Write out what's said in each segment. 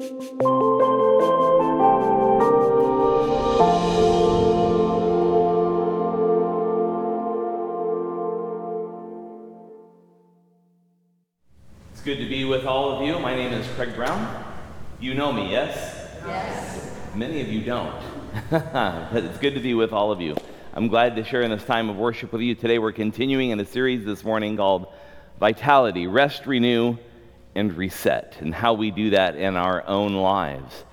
It's good to be with all of you. My name is Craig Brown. You know me, yes? Yes. Many of you don't. but it's good to be with all of you. I'm glad to share in this time of worship with you. Today we're continuing in a series this morning called Vitality Rest, Renew, and Reset, and how we do that in our own lives.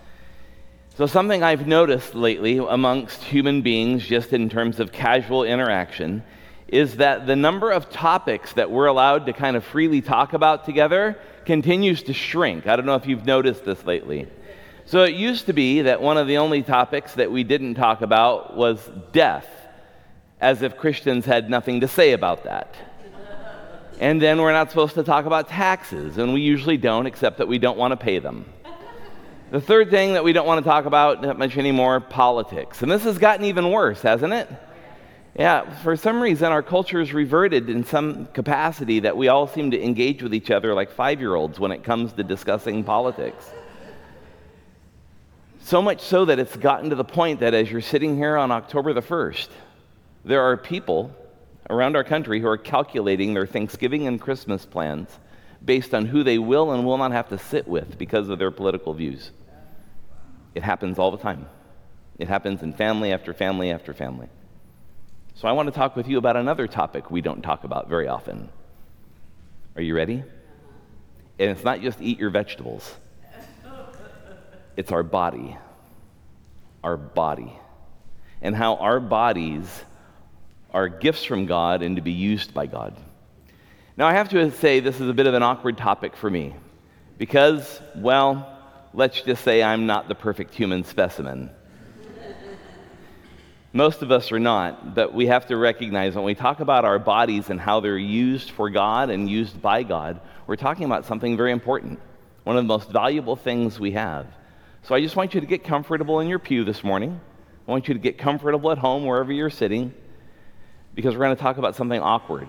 So, something I've noticed lately amongst human beings, just in terms of casual interaction, is that the number of topics that we're allowed to kind of freely talk about together continues to shrink. I don't know if you've noticed this lately. So it used to be that one of the only topics that we didn't talk about was death, as if Christians had nothing to say about that. And then we're not supposed to talk about taxes, and we usually don't, except that we don't want to pay them. The third thing that we don't want to talk about that much anymore politics. And this has gotten even worse, hasn't it? Yeah, for some reason, our culture has reverted in some capacity that we all seem to engage with each other like five year olds when it comes to discussing politics. So much so that it's gotten to the point that as you're sitting here on October the 1st, there are people around our country who are calculating their Thanksgiving and Christmas plans based on who they will and will not have to sit with because of their political views. It happens all the time. It happens in family after family after family. So I want to talk with you about another topic we don't talk about very often. Are you ready? And it's not just eat your vegetables, it's our body. Our body. And how our bodies are gifts from God and to be used by God. Now, I have to say, this is a bit of an awkward topic for me because, well, let's just say I'm not the perfect human specimen. Most of us are not, but we have to recognize when we talk about our bodies and how they're used for God and used by God, we're talking about something very important, one of the most valuable things we have. So I just want you to get comfortable in your pew this morning. I want you to get comfortable at home, wherever you're sitting, because we're going to talk about something awkward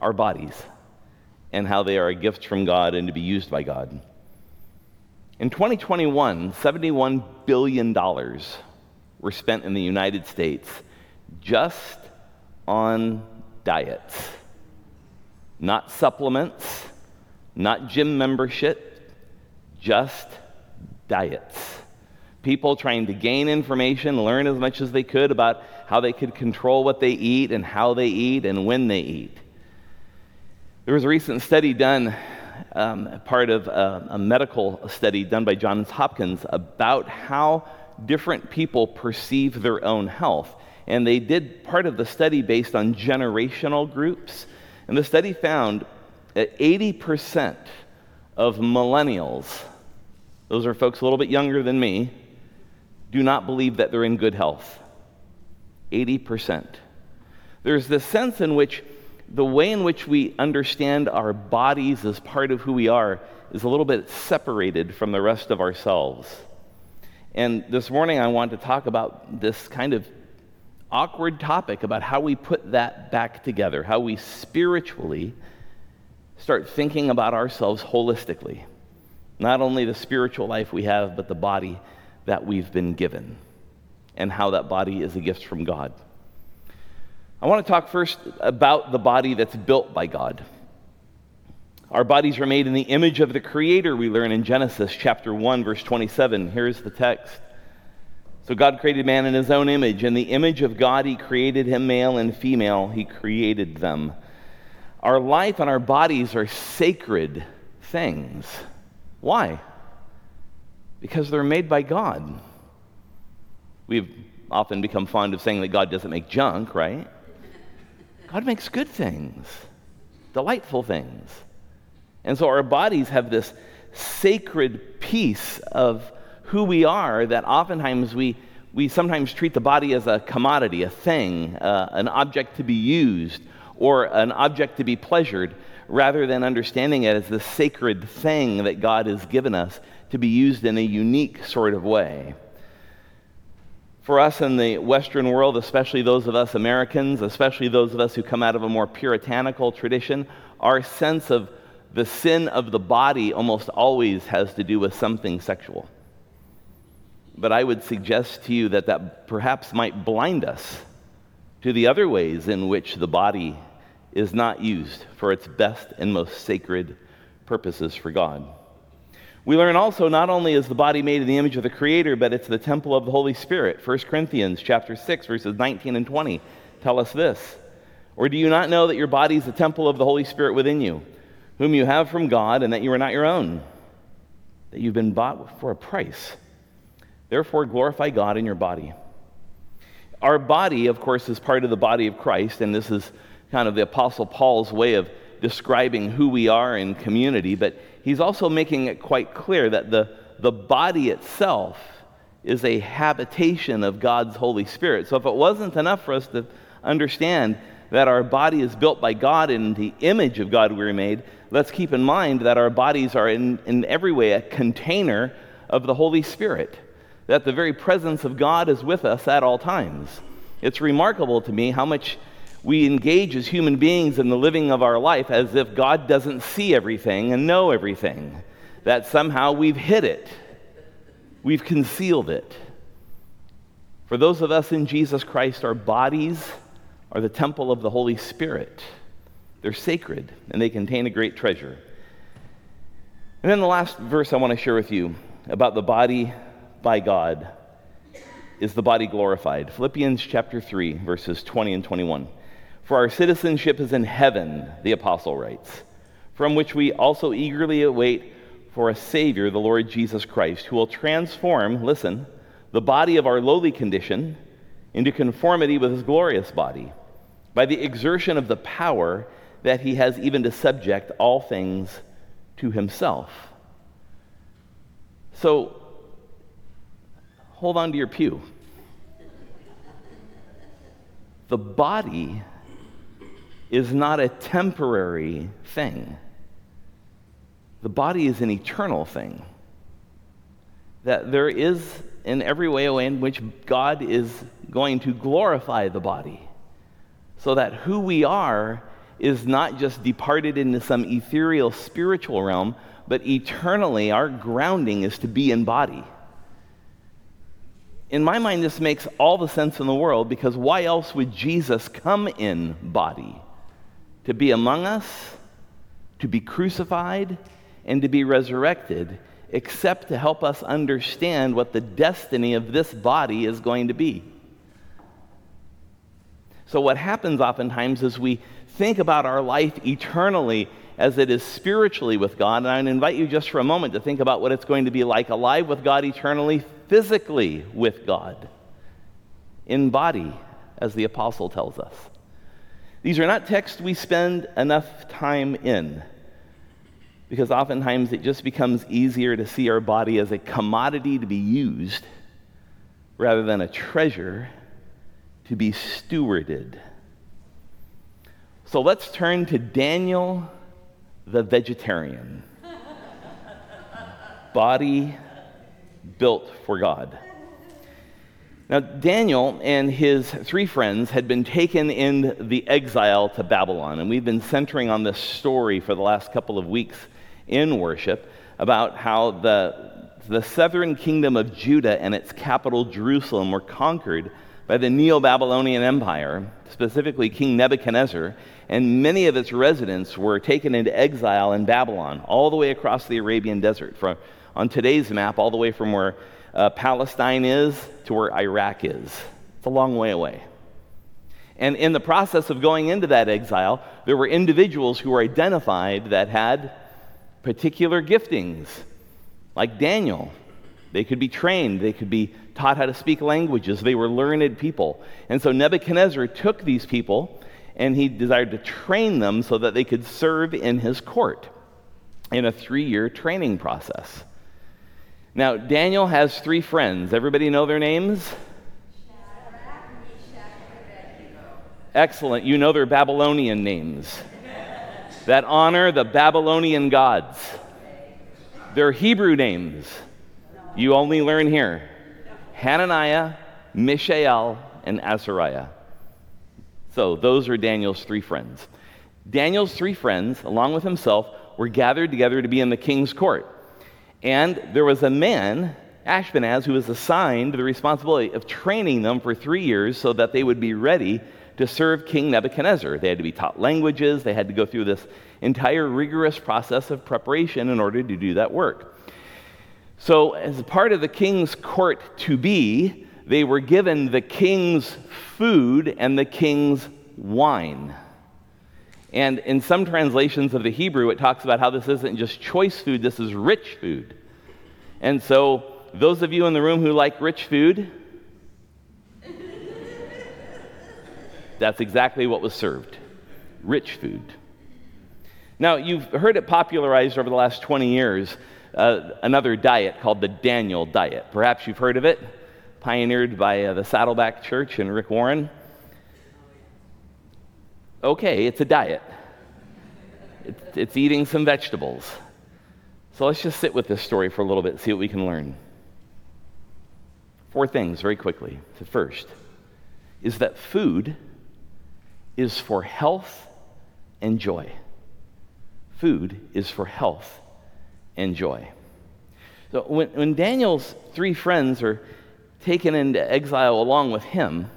our bodies and how they are a gift from God and to be used by God. In 2021, $71 billion were spent in the United States just on diets. Not supplements, not gym membership, just diets. People trying to gain information, learn as much as they could about how they could control what they eat and how they eat and when they eat. There was a recent study done, um, part of a, a medical study done by Johns Hopkins, about how different people perceive their own health. And they did part of the study based on generational groups. And the study found that 80% of millennials, those are folks a little bit younger than me, do not believe that they're in good health. 80%. There's this sense in which the way in which we understand our bodies as part of who we are is a little bit separated from the rest of ourselves. And this morning, I want to talk about this kind of awkward topic about how we put that back together, how we spiritually start thinking about ourselves holistically. Not only the spiritual life we have, but the body that we've been given, and how that body is a gift from God. I want to talk first about the body that's built by God. Our bodies are made in the image of the Creator, we learn in Genesis chapter 1, verse 27. Here's the text. So God created man in his own image. In the image of God, he created him, male and female, he created them. Our life and our bodies are sacred things. Why? Because they're made by God. We've often become fond of saying that God doesn't make junk, right? God makes good things, delightful things. And so our bodies have this sacred piece of who we are that oftentimes we, we sometimes treat the body as a commodity, a thing, uh, an object to be used, or an object to be pleasured, rather than understanding it as the sacred thing that God has given us to be used in a unique sort of way. For us in the Western world, especially those of us Americans, especially those of us who come out of a more puritanical tradition, our sense of the sin of the body almost always has to do with something sexual. But I would suggest to you that that perhaps might blind us to the other ways in which the body is not used for its best and most sacred purposes for God. We learn also not only is the body made in the image of the creator, but it's the temple of the Holy Spirit. 1 Corinthians chapter 6 verses 19 and 20 tell us this. Or do you not know that your body is the temple of the Holy Spirit within you, whom you have from God, and that you are not your own, that you've been bought for a price? Therefore glorify God in your body. Our body, of course, is part of the body of Christ, and this is kind of the Apostle Paul's way of describing who we are in community, but he's also making it quite clear that the, the body itself is a habitation of God's Holy Spirit. So if it wasn't enough for us to understand that our body is built by God in the image of God we were made, let's keep in mind that our bodies are in, in every way a container of the Holy Spirit, that the very presence of God is with us at all times. It's remarkable to me how much we engage as human beings in the living of our life as if God doesn't see everything and know everything, that somehow we've hid it, we've concealed it. For those of us in Jesus Christ, our bodies are the temple of the Holy Spirit. They're sacred and they contain a great treasure. And then the last verse I want to share with you about the body by God is the body glorified. Philippians chapter 3, verses 20 and 21. For our citizenship is in heaven, the apostle writes, from which we also eagerly await for a Savior, the Lord Jesus Christ, who will transform, listen, the body of our lowly condition into conformity with his glorious body by the exertion of the power that he has even to subject all things to himself. So, hold on to your pew. The body is not a temporary thing. The body is an eternal thing. That there is, in every way, a way in which God is going to glorify the body. So that who we are is not just departed into some ethereal spiritual realm, but eternally our grounding is to be in body. In my mind, this makes all the sense in the world because why else would Jesus come in body? To be among us, to be crucified, and to be resurrected, except to help us understand what the destiny of this body is going to be. So, what happens oftentimes is we think about our life eternally as it is spiritually with God. And I invite you just for a moment to think about what it's going to be like alive with God eternally, physically with God, in body, as the apostle tells us. These are not texts we spend enough time in because oftentimes it just becomes easier to see our body as a commodity to be used rather than a treasure to be stewarded. So let's turn to Daniel the vegetarian. body built for God. Now, Daniel and his three friends had been taken in the exile to Babylon, and we've been centering on this story for the last couple of weeks in worship about how the, the southern kingdom of Judah and its capital, Jerusalem, were conquered by the Neo Babylonian Empire, specifically King Nebuchadnezzar, and many of its residents were taken into exile in Babylon, all the way across the Arabian desert, from, on today's map, all the way from where uh, Palestine is to where Iraq is. It's a long way away. And in the process of going into that exile, there were individuals who were identified that had particular giftings, like Daniel. They could be trained, they could be taught how to speak languages, they were learned people. And so Nebuchadnezzar took these people and he desired to train them so that they could serve in his court in a three year training process. Now, Daniel has three friends. Everybody know their names? Excellent. You know their Babylonian names that honor the Babylonian gods. Their Hebrew names you only learn here Hananiah, Mishael, and Azariah. So, those are Daniel's three friends. Daniel's three friends, along with himself, were gathered together to be in the king's court. And there was a man, Ashpenaz, who was assigned the responsibility of training them for three years so that they would be ready to serve King Nebuchadnezzar. They had to be taught languages, they had to go through this entire rigorous process of preparation in order to do that work. So, as part of the king's court to be, they were given the king's food and the king's wine. And in some translations of the Hebrew, it talks about how this isn't just choice food, this is rich food. And so, those of you in the room who like rich food, that's exactly what was served rich food. Now, you've heard it popularized over the last 20 years, uh, another diet called the Daniel diet. Perhaps you've heard of it, pioneered by uh, the Saddleback Church and Rick Warren. Okay, it's a diet, it's, it's eating some vegetables. So let's just sit with this story for a little bit, see what we can learn. Four things very quickly. The first is that food is for health and joy food is for health and joy. So when, when Daniel's three friends are taken into exile along with him,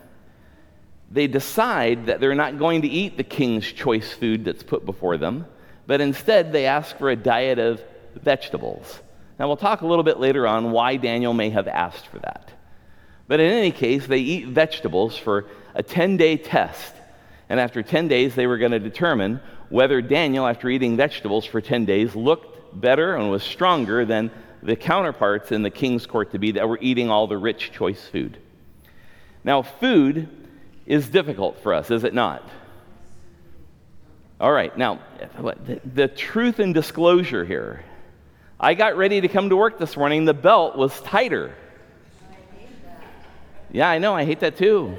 they decide that they're not going to eat the king's choice food that's put before them, but instead they ask for a diet of vegetables. Now, we'll talk a little bit later on why Daniel may have asked for that. But in any case, they eat vegetables for a 10 day test. And after 10 days, they were going to determine whether Daniel, after eating vegetables for 10 days, looked better and was stronger than the counterparts in the king's court to be that were eating all the rich, choice food. Now, food is difficult for us, is it not? All right, now, the, the truth and disclosure here. I got ready to come to work this morning, the belt was tighter. Yeah, I know, I hate that too.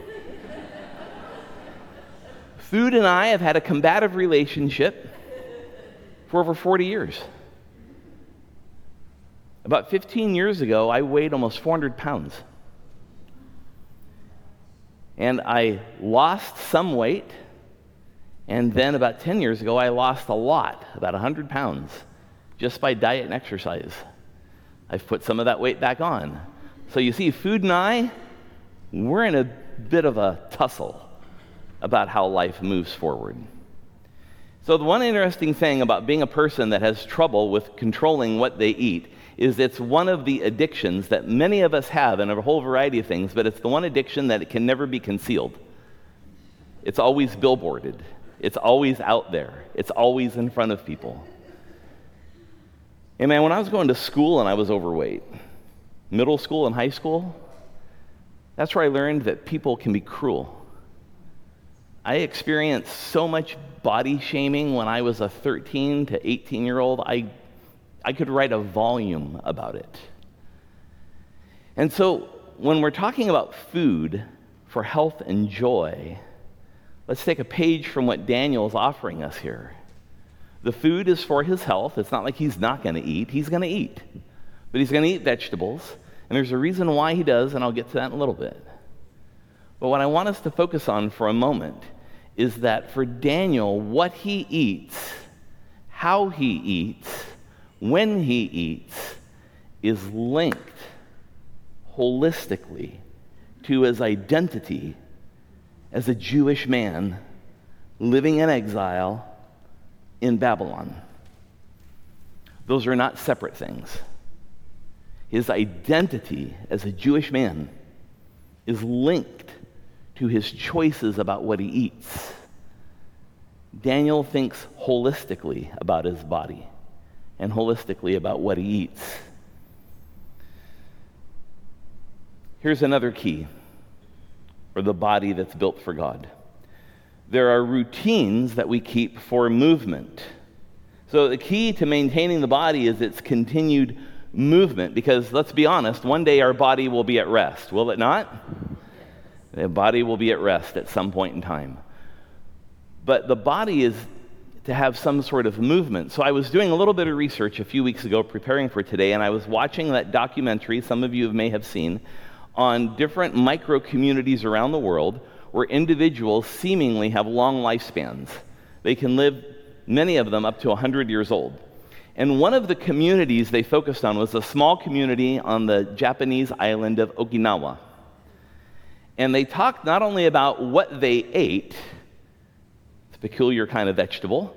Food and I have had a combative relationship for over 40 years. About 15 years ago, I weighed almost 400 pounds. And I lost some weight. And then about 10 years ago, I lost a lot, about 100 pounds, just by diet and exercise. I've put some of that weight back on. So you see, food and I, we're in a bit of a tussle about how life moves forward. So, the one interesting thing about being a person that has trouble with controlling what they eat is it's one of the addictions that many of us have in a whole variety of things, but it's the one addiction that it can never be concealed. It's always billboarded, it's always out there, it's always in front of people. And man, when I was going to school and I was overweight, middle school and high school, that's where I learned that people can be cruel. I experienced so much body shaming when I was a 13 to 18 year old, I, I could write a volume about it. And so, when we're talking about food for health and joy, let's take a page from what Daniel is offering us here. The food is for his health. It's not like he's not going to eat, he's going to eat. But he's going to eat vegetables. And there's a reason why he does, and I'll get to that in a little bit. But what I want us to focus on for a moment is that for Daniel, what he eats, how he eats, when he eats, is linked holistically to his identity as a Jewish man living in exile in Babylon. Those are not separate things. His identity as a Jewish man is linked to his choices about what he eats. Daniel thinks holistically about his body and holistically about what he eats. Here's another key for the body that's built for God there are routines that we keep for movement. So, the key to maintaining the body is its continued movement because let's be honest, one day our body will be at rest, will it not? The body will be at rest at some point in time. But the body is to have some sort of movement. So I was doing a little bit of research a few weeks ago, preparing for today, and I was watching that documentary, some of you may have seen, on different micro communities around the world where individuals seemingly have long lifespans. They can live, many of them, up to 100 years old. And one of the communities they focused on was a small community on the Japanese island of Okinawa. And they talked not only about what they ate, peculiar kind of vegetable,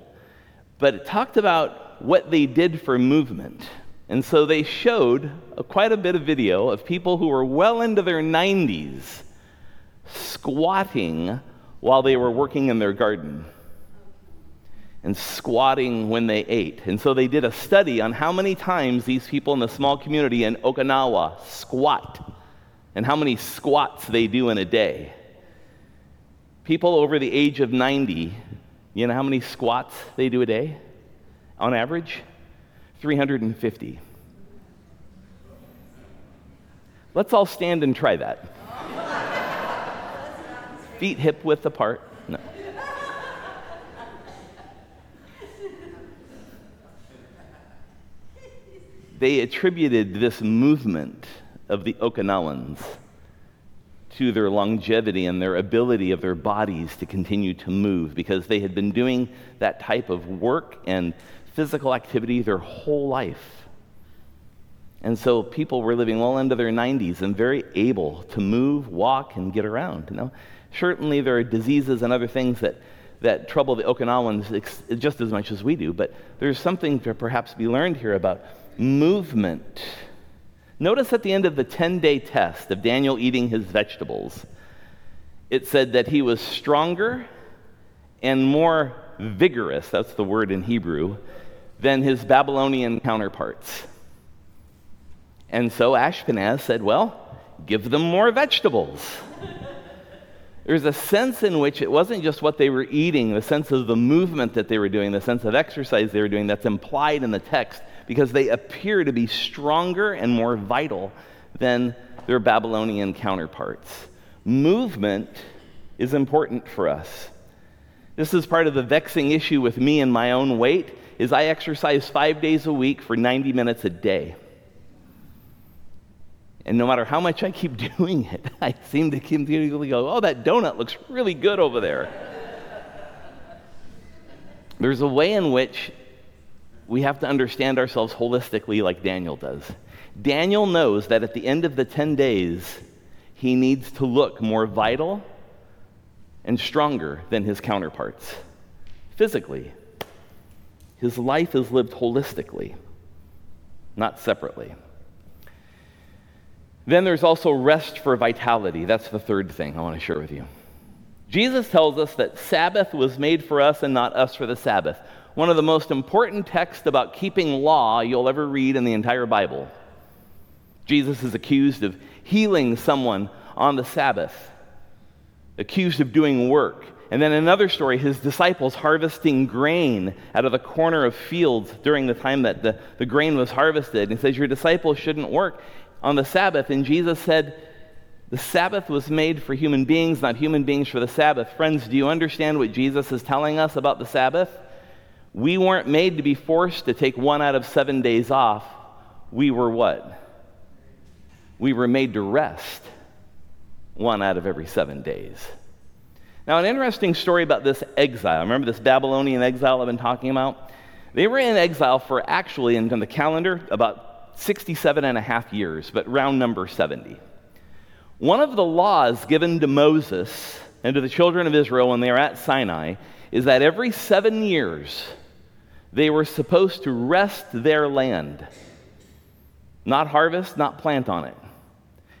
but it talked about what they did for movement. And so they showed a, quite a bit of video of people who were well into their 90s squatting while they were working in their garden and squatting when they ate. And so they did a study on how many times these people in the small community in Okinawa squat and how many squats they do in a day. People over the age of 90, you know how many squats they do a day on average? 350. Let's all stand and try that. Feet hip width apart. No. They attributed this movement of the Okinawans to their longevity and their ability of their bodies to continue to move because they had been doing that type of work and physical activity their whole life. And so people were living well into their 90s and very able to move, walk, and get around. You know? Certainly, there are diseases and other things that, that trouble the Okinawans ex- just as much as we do, but there's something to perhaps be learned here about movement. Notice at the end of the 10 day test of Daniel eating his vegetables, it said that he was stronger and more vigorous, that's the word in Hebrew, than his Babylonian counterparts. And so Ashpenaz said, Well, give them more vegetables. There's a sense in which it wasn't just what they were eating, the sense of the movement that they were doing, the sense of exercise they were doing that's implied in the text, because they appear to be stronger and more vital than their Babylonian counterparts. Movement is important for us. This is part of the vexing issue with me and my own weight is I exercise 5 days a week for 90 minutes a day. And no matter how much I keep doing it, I seem to continually go, oh, that donut looks really good over there. There's a way in which we have to understand ourselves holistically, like Daniel does. Daniel knows that at the end of the 10 days, he needs to look more vital and stronger than his counterparts physically. His life is lived holistically, not separately. Then there's also rest for vitality. That's the third thing I want to share with you. Jesus tells us that Sabbath was made for us and not us for the Sabbath. One of the most important texts about keeping law you'll ever read in the entire Bible. Jesus is accused of healing someone on the Sabbath, accused of doing work. And then another story, his disciples harvesting grain out of the corner of fields during the time that the, the grain was harvested. And he says, Your disciples shouldn't work on the Sabbath. And Jesus said, The Sabbath was made for human beings, not human beings for the Sabbath. Friends, do you understand what Jesus is telling us about the Sabbath? We weren't made to be forced to take one out of seven days off. We were what? We were made to rest one out of every seven days. Now, an interesting story about this exile. Remember this Babylonian exile I've been talking about? They were in exile for actually, in the calendar, about 67 and a half years, but round number 70. One of the laws given to Moses and to the children of Israel when they were at Sinai is that every seven years they were supposed to rest their land, not harvest, not plant on it.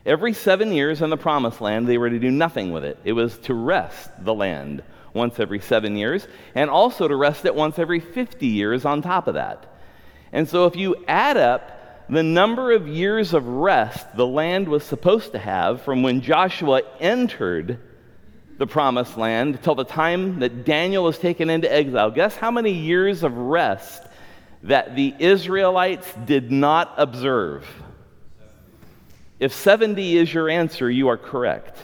Every seven years in the promised land, they were to do nothing with it. It was to rest the land once every seven years, and also to rest it once every 50 years on top of that. And so if you add up the number of years of rest the land was supposed to have from when Joshua entered the promised land till the time that Daniel was taken into exile. Guess how many years of rest that the Israelites did not observe? If 70 is your answer, you are correct.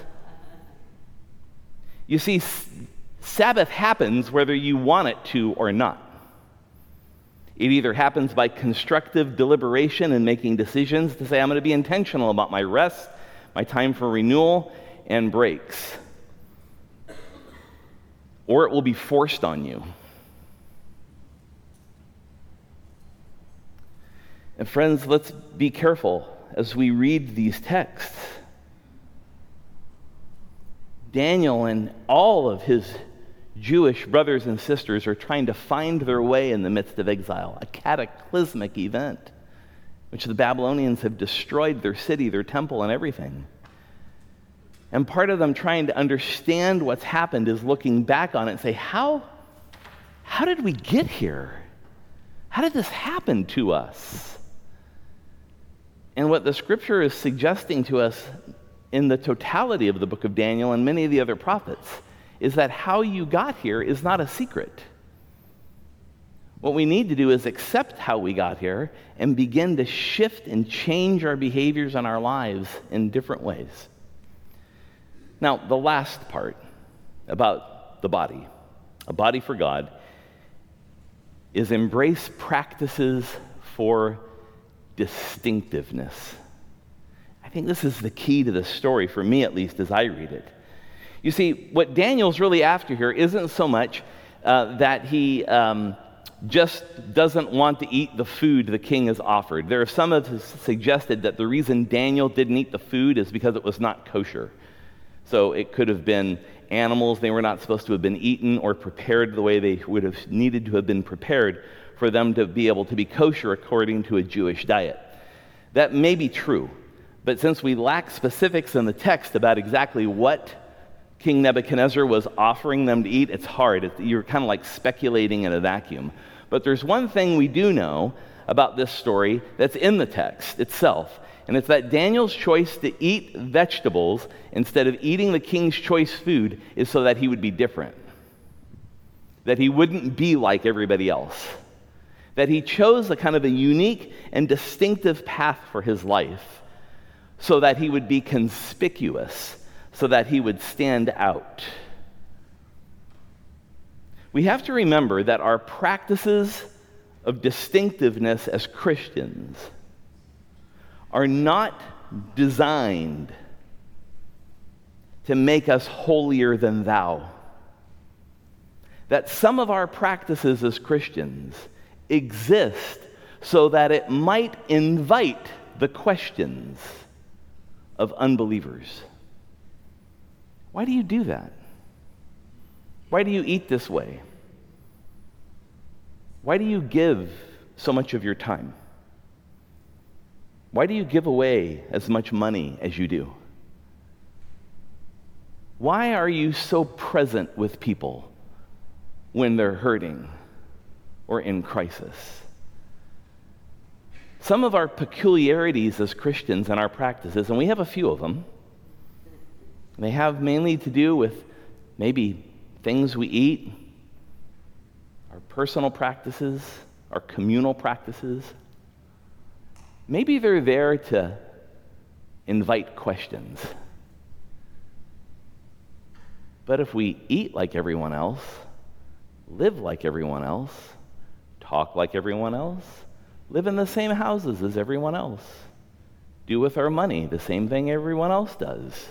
You see, Sabbath happens whether you want it to or not. It either happens by constructive deliberation and making decisions to say, I'm going to be intentional about my rest, my time for renewal, and breaks. Or it will be forced on you. And friends, let's be careful as we read these texts. Daniel and all of his Jewish brothers and sisters are trying to find their way in the midst of exile, a cataclysmic event, which the Babylonians have destroyed their city, their temple, and everything. And part of them trying to understand what's happened is looking back on it and say, How, how did we get here? How did this happen to us? And what the scripture is suggesting to us in the totality of the book of Daniel and many of the other prophets is that how you got here is not a secret. What we need to do is accept how we got here and begin to shift and change our behaviors and our lives in different ways. Now, the last part about the body, a body for God, is embrace practices for distinctiveness. I think this is the key to the story, for me at least, as I read it. You see, what Daniel's really after here isn't so much uh, that he um, just doesn't want to eat the food the king has offered. There are some have suggested that the reason Daniel didn't eat the food is because it was not kosher. So it could have been animals they were not supposed to have been eaten or prepared the way they would have needed to have been prepared for them to be able to be kosher according to a Jewish diet. That may be true, but since we lack specifics in the text about exactly what King Nebuchadnezzar was offering them to eat, it's hard. You're kind of like speculating in a vacuum. But there's one thing we do know about this story that's in the text itself, and it's that Daniel's choice to eat vegetables instead of eating the king's choice food is so that he would be different, that he wouldn't be like everybody else, that he chose a kind of a unique and distinctive path for his life so that he would be conspicuous, so that he would stand out. We have to remember that our practices of distinctiveness as Christians are not designed to make us holier than thou. That some of our practices as Christians exist so that it might invite the questions of unbelievers. Why do you do that? Why do you eat this way? Why do you give so much of your time? Why do you give away as much money as you do? Why are you so present with people when they're hurting or in crisis? Some of our peculiarities as Christians and our practices, and we have a few of them, they have mainly to do with maybe things we eat, our personal practices, our communal practices, Maybe they're there to invite questions. But if we eat like everyone else, live like everyone else, talk like everyone else, live in the same houses as everyone else, do with our money the same thing everyone else does,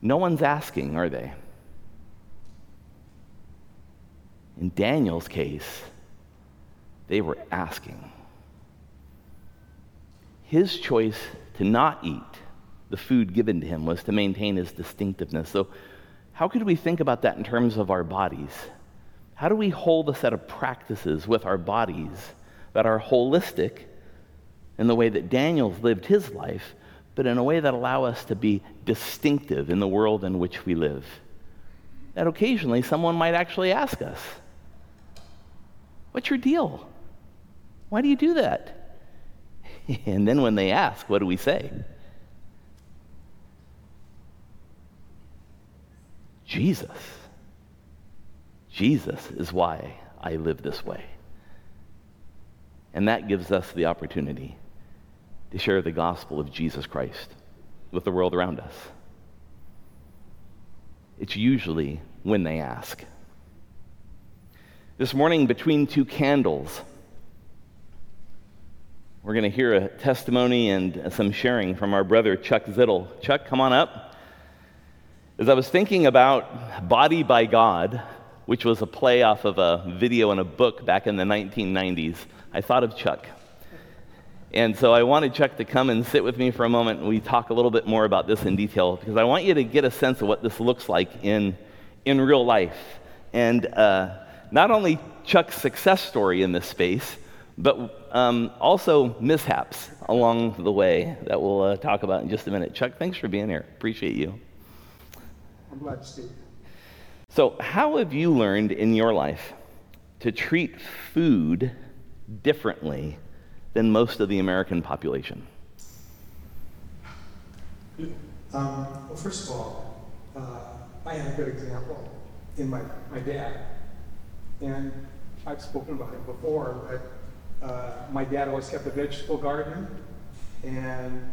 no one's asking, are they? In Daniel's case, they were asking his choice to not eat the food given to him was to maintain his distinctiveness. So, how could we think about that in terms of our bodies? How do we hold a set of practices with our bodies that are holistic in the way that Daniel's lived his life, but in a way that allow us to be distinctive in the world in which we live? That occasionally someone might actually ask us, What's your deal? Why do you do that? and then when they ask, what do we say? Jesus. Jesus is why I live this way. And that gives us the opportunity to share the gospel of Jesus Christ with the world around us. It's usually when they ask. This morning, between two candles, we're going to hear a testimony and some sharing from our brother Chuck Zittel. Chuck, come on up. As I was thinking about Body by God, which was a play off of a video and a book back in the 1990s, I thought of Chuck. And so I wanted Chuck to come and sit with me for a moment and we talk a little bit more about this in detail because I want you to get a sense of what this looks like in, in real life. And uh, not only Chuck's success story in this space, but um, also mishaps along the way that we'll uh, talk about in just a minute. Chuck, thanks for being here. Appreciate you. I'm glad to see you. So, how have you learned in your life to treat food differently than most of the American population? Um, well, first of all, uh, I have a good example in my, my dad. And I've spoken about him before, but uh, my dad always kept a vegetable garden. And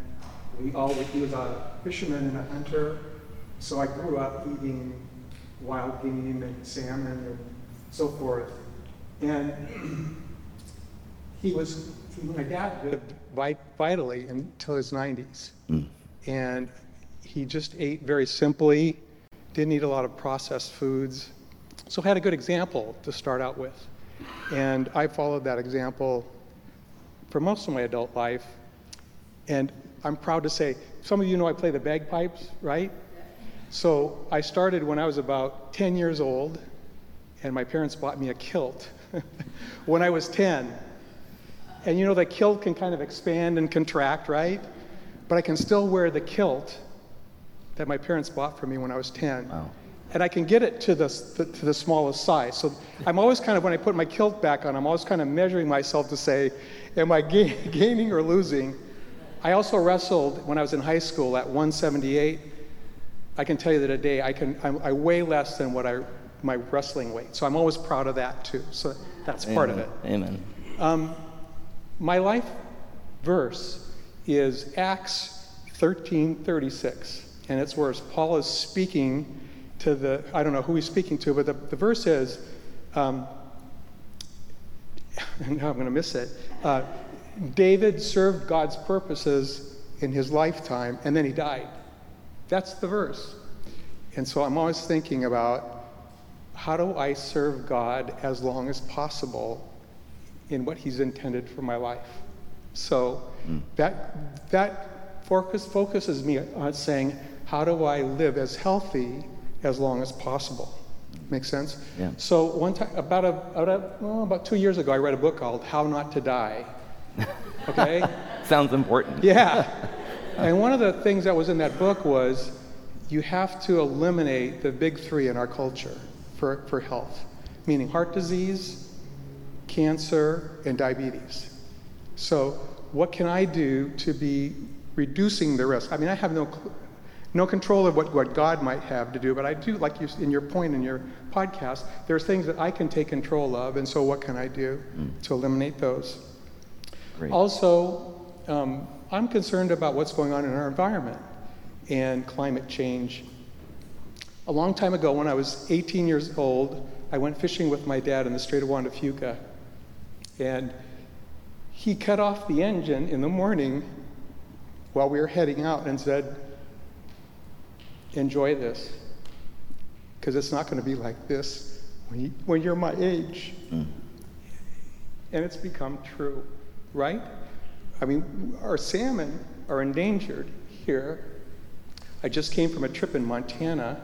we always, he was a fisherman and a hunter. So I grew up eating wild game and salmon and so forth. And he was, my dad lived vitally until his 90s. Mm. And he just ate very simply, didn't eat a lot of processed foods. So had a good example to start out with. And I followed that example for most of my adult life. And I'm proud to say, some of you know I play the bagpipes, right? So I started when I was about 10 years old, and my parents bought me a kilt when I was 10. And you know, the kilt can kind of expand and contract, right? But I can still wear the kilt that my parents bought for me when I was 10. Wow. And I can get it to the, to the smallest size. So I'm always kind of, when I put my kilt back on, I'm always kind of measuring myself to say, am I ga- gaining or losing? I also wrestled when I was in high school at 178 I can tell you that today I can I, I weigh less than what I my wrestling weight. So I'm always proud of that too. So that's Amen. part of it. Amen. Um, my life verse is Acts 13:36, and it's where Paul is speaking to the I don't know who he's speaking to, but the, the verse is. Um, now I'm going to miss it. Uh, David served God's purposes in his lifetime, and then he died. That's the verse. And so I'm always thinking about how do I serve God as long as possible in what He's intended for my life. So mm. that that focus focuses me on saying, how do I live as healthy as long as possible? Makes sense? Yeah. So one time, about a, about, a, well, about two years ago, I read a book called How Not to Die. Okay. Sounds important. Yeah. And one of the things that was in that book was you have to eliminate the big three in our culture for, for health, meaning heart disease, cancer, and diabetes. So, what can I do to be reducing the risk? I mean, I have no, no control of what, what God might have to do, but I do, like you, in your point in your podcast, there's things that I can take control of, and so what can I do mm. to eliminate those? Great. Also, um, I'm concerned about what's going on in our environment and climate change. A long time ago, when I was 18 years old, I went fishing with my dad in the Strait of Juan de Fuca. And he cut off the engine in the morning while we were heading out and said, Enjoy this, because it's not going to be like this when, you, when you're my age. Mm. And it's become true, right? I mean, our salmon are endangered here. I just came from a trip in Montana.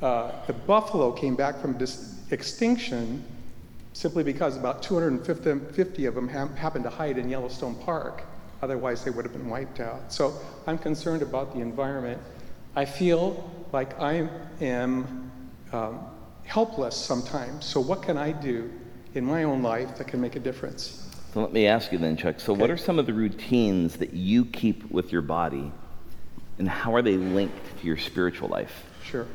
Uh, the buffalo came back from dis- extinction simply because about 250 of them ha- happened to hide in Yellowstone Park. Otherwise, they would have been wiped out. So I'm concerned about the environment. I feel like I am um, helpless sometimes. So, what can I do in my own life that can make a difference? So let me ask you then, Chuck. So, okay. what are some of the routines that you keep with your body, and how are they linked to your spiritual life? Sure.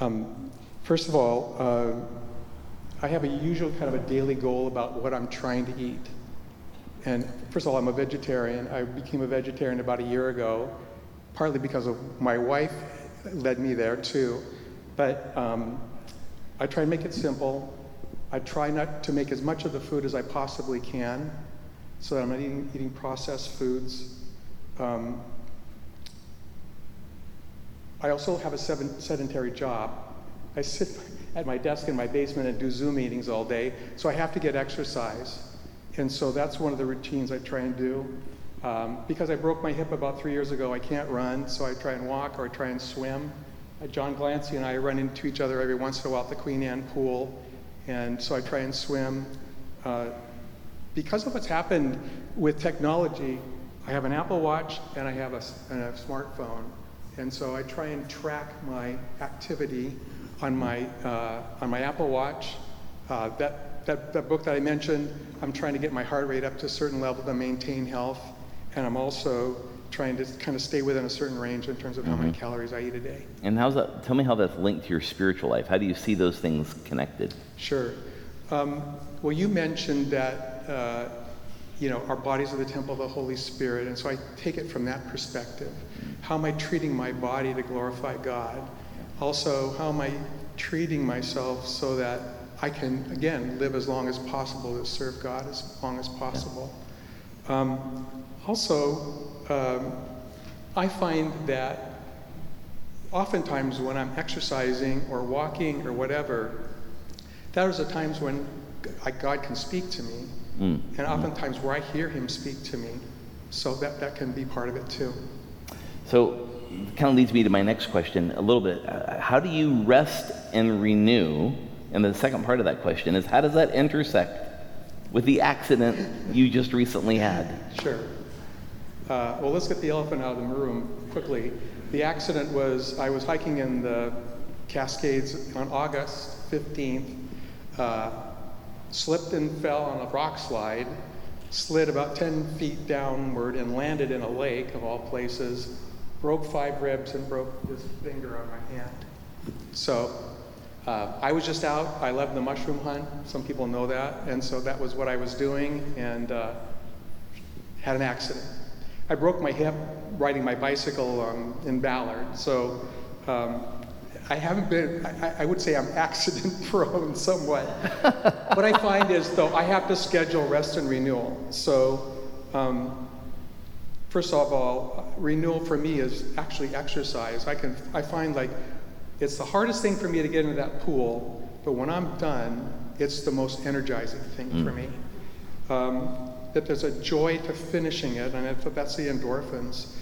Um, first of all, uh, I have a usual kind of a daily goal about what I'm trying to eat. And first of all, I'm a vegetarian. I became a vegetarian about a year ago, partly because of my wife led me there too. But um, I try and make it simple. I try not to make as much of the food as I possibly can so that I'm not eating, eating processed foods. Um, I also have a sedentary job. I sit at my desk in my basement and do Zoom meetings all day, so I have to get exercise. And so that's one of the routines I try and do. Um, because I broke my hip about three years ago, I can't run, so I try and walk or I try and swim. Uh, John Glancy and I run into each other every once in a while at the Queen Anne pool, and so I try and swim. Uh, because of what's happened with technology, I have an Apple Watch and I have a, and a smartphone, and so I try and track my activity on my uh, on my Apple Watch. Uh, that, that that book that I mentioned, I'm trying to get my heart rate up to a certain level to maintain health, and I'm also trying to kind of stay within a certain range in terms of how many calories I eat a day. And how's that? Tell me how that's linked to your spiritual life. How do you see those things connected? Sure. Um, well, you mentioned that uh, you know our bodies are the temple of the Holy Spirit, and so I take it from that perspective. How am I treating my body to glorify God? Also, how am I treating myself so that I can again live as long as possible to serve God as long as possible? Um, also, um, I find that oftentimes when I'm exercising or walking or whatever, those are times when I, God can speak to me, Mm. and oftentimes where I hear Him speak to me. So that, that can be part of it too. So, kind of leads me to my next question a little bit. Uh, How do you rest and renew? And the second part of that question is how does that intersect with the accident you just recently had? Sure. Uh, well, let's get the elephant out of the room quickly. The accident was I was hiking in the Cascades on August 15th, uh, slipped and fell on a rock slide, slid about 10 feet downward, and landed in a lake of all places. Broke five ribs and broke this finger on my hand. So uh, I was just out. I love the mushroom hunt. Some people know that. And so that was what I was doing and uh, had an accident. I broke my hip riding my bicycle um, in Ballard. So um, I haven't been, I, I would say I'm accident prone somewhat. what I find is, though, I have to schedule rest and renewal. So, um, first of all, renewal for me is actually exercise. I can, I find like it's the hardest thing for me to get into that pool, but when I'm done, it's the most energizing thing for me. Um, that there's a joy to finishing it, and it, that's the endorphins.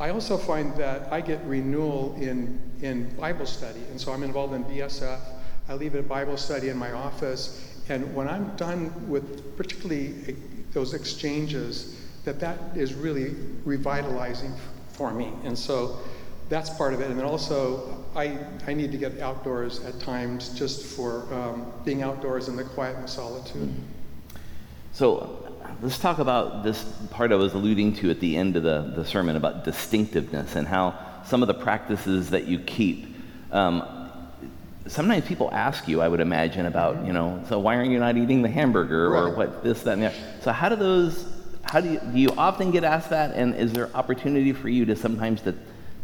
I also find that I get renewal in, in Bible study, and so I'm involved in BSF. I leave a Bible study in my office, and when I'm done with particularly those exchanges, that that is really revitalizing for me. And so that's part of it. And then also, I, I need to get outdoors at times just for um, being outdoors in the quiet and solitude. So let's talk about this part I was alluding to at the end of the, the sermon about distinctiveness and how some of the practices that you keep. Um, sometimes people ask you, I would imagine, about, you know, so why aren't you not eating the hamburger or what this, that, and the other. So how do those, how do you, do you often get asked that? And is there opportunity for you to sometimes to,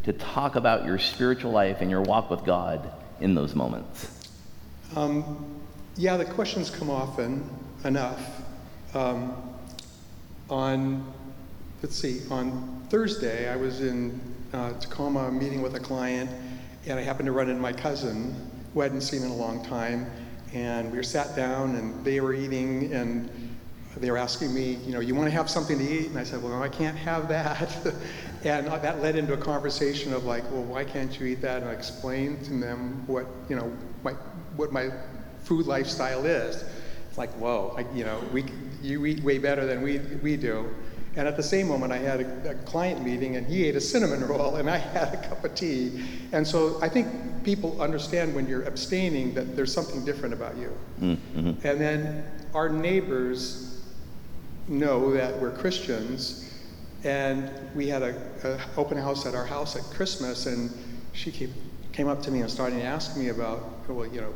to talk about your spiritual life and your walk with God in those moments? Um, yeah, the questions come often enough. Um, on, let's see, on Thursday, I was in uh, Tacoma meeting with a client, and I happened to run into my cousin, who I hadn't seen in a long time. And we were sat down, and they were eating, and they were asking me, you know, you want to have something to eat? And I said, well, no, I can't have that. and that led into a conversation of like, well, why can't you eat that? And I explained to them what, you know, my, what my food lifestyle is. It's like, whoa, I, you know, we, you eat way better than we, we do. And at the same moment, I had a, a client meeting, and he ate a cinnamon roll, and I had a cup of tea. And so I think people understand when you're abstaining that there's something different about you. Mm-hmm. And then our neighbors know that we're Christians, and we had a, a open house at our house at Christmas, and she came, came up to me and started to ask me about, well, you know,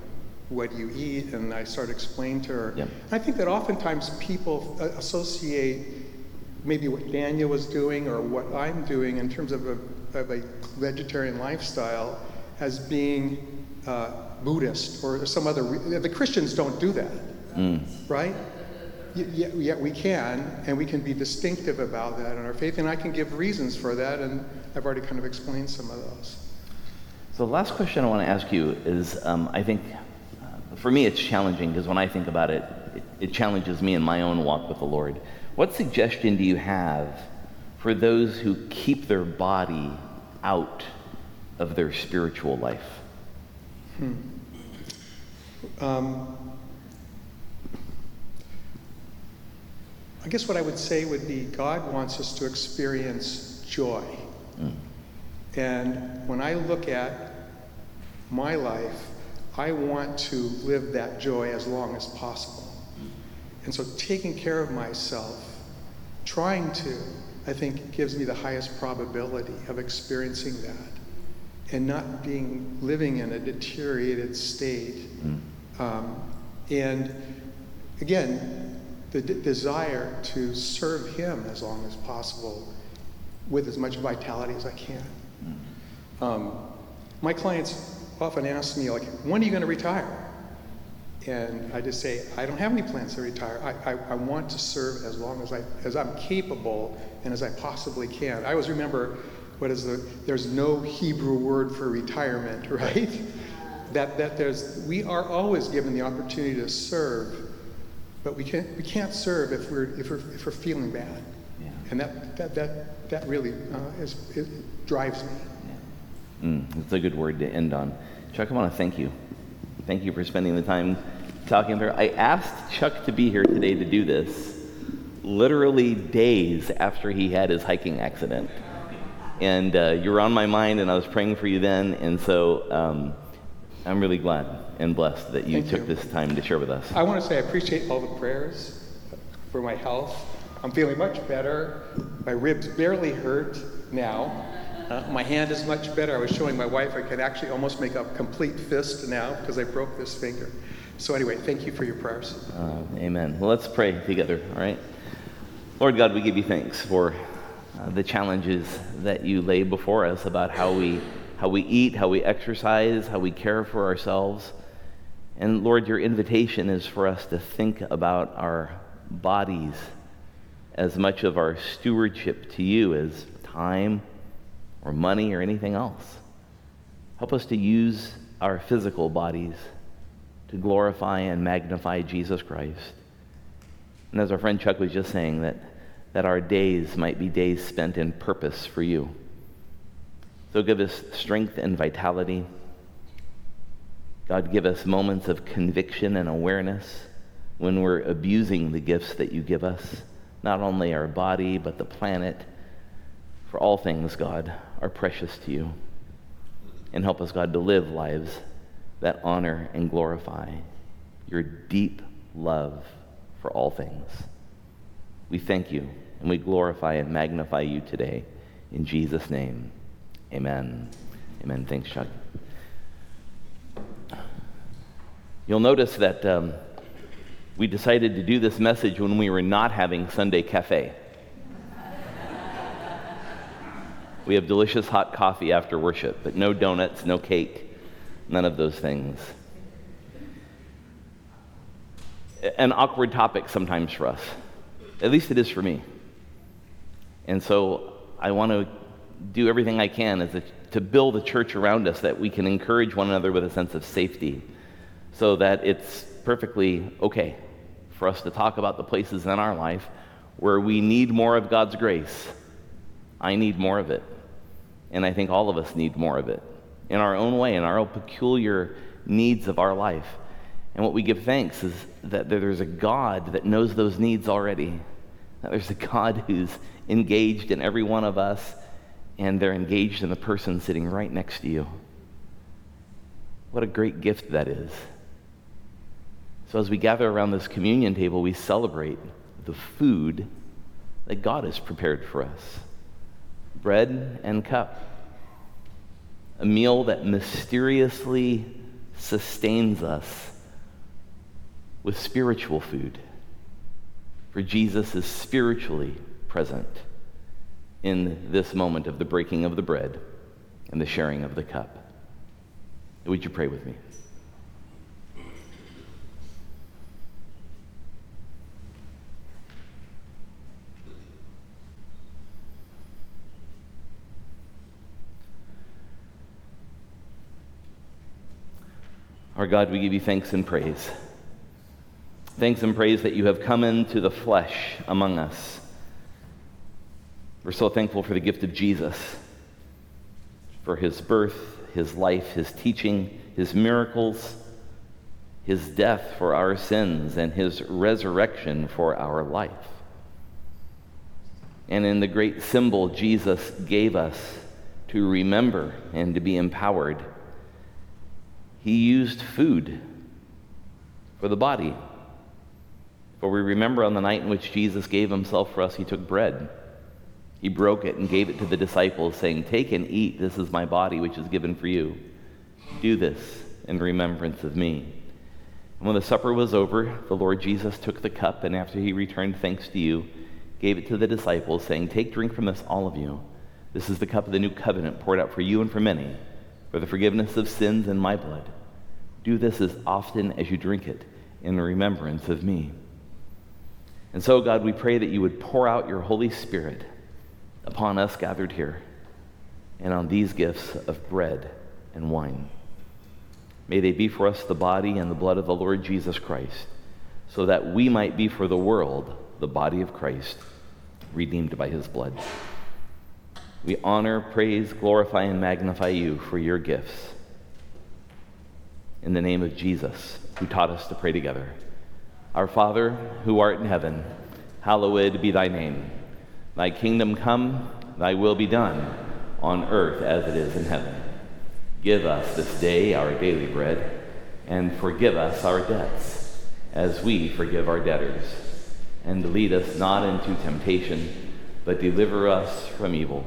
what you eat? And I started explaining to her. Yep. I think that oftentimes people uh, associate maybe what Daniel was doing or what I'm doing in terms of a, of a vegetarian lifestyle as being uh, Buddhist or some other. Re- the Christians don't do that, right? Y- Yet, yet we can, and we can be distinctive about that in our faith, and I can give reasons for that, and I've already kind of explained some of those. So the last question I want to ask you is, um, I think for me, it's challenging because when I think about it, it, it challenges me in my own walk with the Lord. What suggestion do you have for those who keep their body out of their spiritual life? Hmm. Um, I guess what I would say would be God wants us to experience joy. Mm. And when I look at my life, I want to live that joy as long as possible. And so taking care of myself, trying to, I think gives me the highest probability of experiencing that and not being living in a deteriorated state. Mm. Um, and again, the d- desire to serve Him as long as possible with as much vitality as I can. Mm. Um, my clients often ask me, like, when are you going to retire? And I just say, I don't have any plans to retire. I, I, I, want to serve as long as, I, as I'm capable and as I possibly can. I always remember what is the, there's no Hebrew word for retirement, right? that, that there's, we are always given the opportunity to serve, but we can't, we can't serve if we're, if we're, if we're feeling bad. Yeah. And that, that, that, that really uh, is, it drives me. Mm, it's a good word to end on. Chuck, I want to thank you. Thank you for spending the time talking through. I asked Chuck to be here today to do this literally days after he had his hiking accident. And uh, you were on my mind, and I was praying for you then. And so um, I'm really glad and blessed that you Thank took you. this time to share with us. I want to say I appreciate all the prayers for my health. I'm feeling much better. My ribs barely hurt now. Uh, my hand is much better. I was showing my wife I could actually almost make a complete fist now because I broke this finger. So, anyway, thank you for your prayers. Uh, amen. Well, let's pray together, all right? Lord God, we give you thanks for uh, the challenges that you lay before us about how we, how we eat, how we exercise, how we care for ourselves. And Lord, your invitation is for us to think about our bodies as much of our stewardship to you as time or money or anything else. Help us to use our physical bodies to glorify and magnify Jesus Christ. And as our friend Chuck was just saying, that, that our days might be days spent in purpose for you. So give us strength and vitality. God, give us moments of conviction and awareness when we're abusing the gifts that you give us, not only our body, but the planet. For all things, God, are precious to you. And help us, God, to live lives that honor and glorify your deep love for all things. We thank you and we glorify and magnify you today. In Jesus' name, amen. Amen. Thanks, Chuck. You'll notice that um, we decided to do this message when we were not having Sunday cafe. We have delicious hot coffee after worship, but no donuts, no cake, none of those things. An awkward topic sometimes for us. At least it is for me. And so I want to do everything I can a, to build a church around us that we can encourage one another with a sense of safety so that it's perfectly okay for us to talk about the places in our life where we need more of God's grace. I need more of it. And I think all of us need more of it in our own way, in our own peculiar needs of our life. And what we give thanks is that there's a God that knows those needs already. That there's a God who's engaged in every one of us, and they're engaged in the person sitting right next to you. What a great gift that is. So, as we gather around this communion table, we celebrate the food that God has prepared for us bread and cup. A meal that mysteriously sustains us with spiritual food. For Jesus is spiritually present in this moment of the breaking of the bread and the sharing of the cup. Would you pray with me? Our God, we give you thanks and praise. Thanks and praise that you have come into the flesh among us. We're so thankful for the gift of Jesus, for his birth, his life, his teaching, his miracles, his death for our sins, and his resurrection for our life. And in the great symbol Jesus gave us to remember and to be empowered, he used food for the body. For we remember on the night in which Jesus gave himself for us, he took bread. He broke it and gave it to the disciples, saying, Take and eat. This is my body, which is given for you. Do this in remembrance of me. And when the supper was over, the Lord Jesus took the cup, and after he returned thanks to you, gave it to the disciples, saying, Take, drink from this, all of you. This is the cup of the new covenant poured out for you and for many, for the forgiveness of sins in my blood. Do this as often as you drink it in remembrance of me. And so, God, we pray that you would pour out your Holy Spirit upon us gathered here and on these gifts of bread and wine. May they be for us the body and the blood of the Lord Jesus Christ, so that we might be for the world the body of Christ, redeemed by his blood. We honor, praise, glorify, and magnify you for your gifts. In the name of Jesus, who taught us to pray together. Our Father, who art in heaven, hallowed be thy name. Thy kingdom come, thy will be done, on earth as it is in heaven. Give us this day our daily bread, and forgive us our debts, as we forgive our debtors. And lead us not into temptation, but deliver us from evil.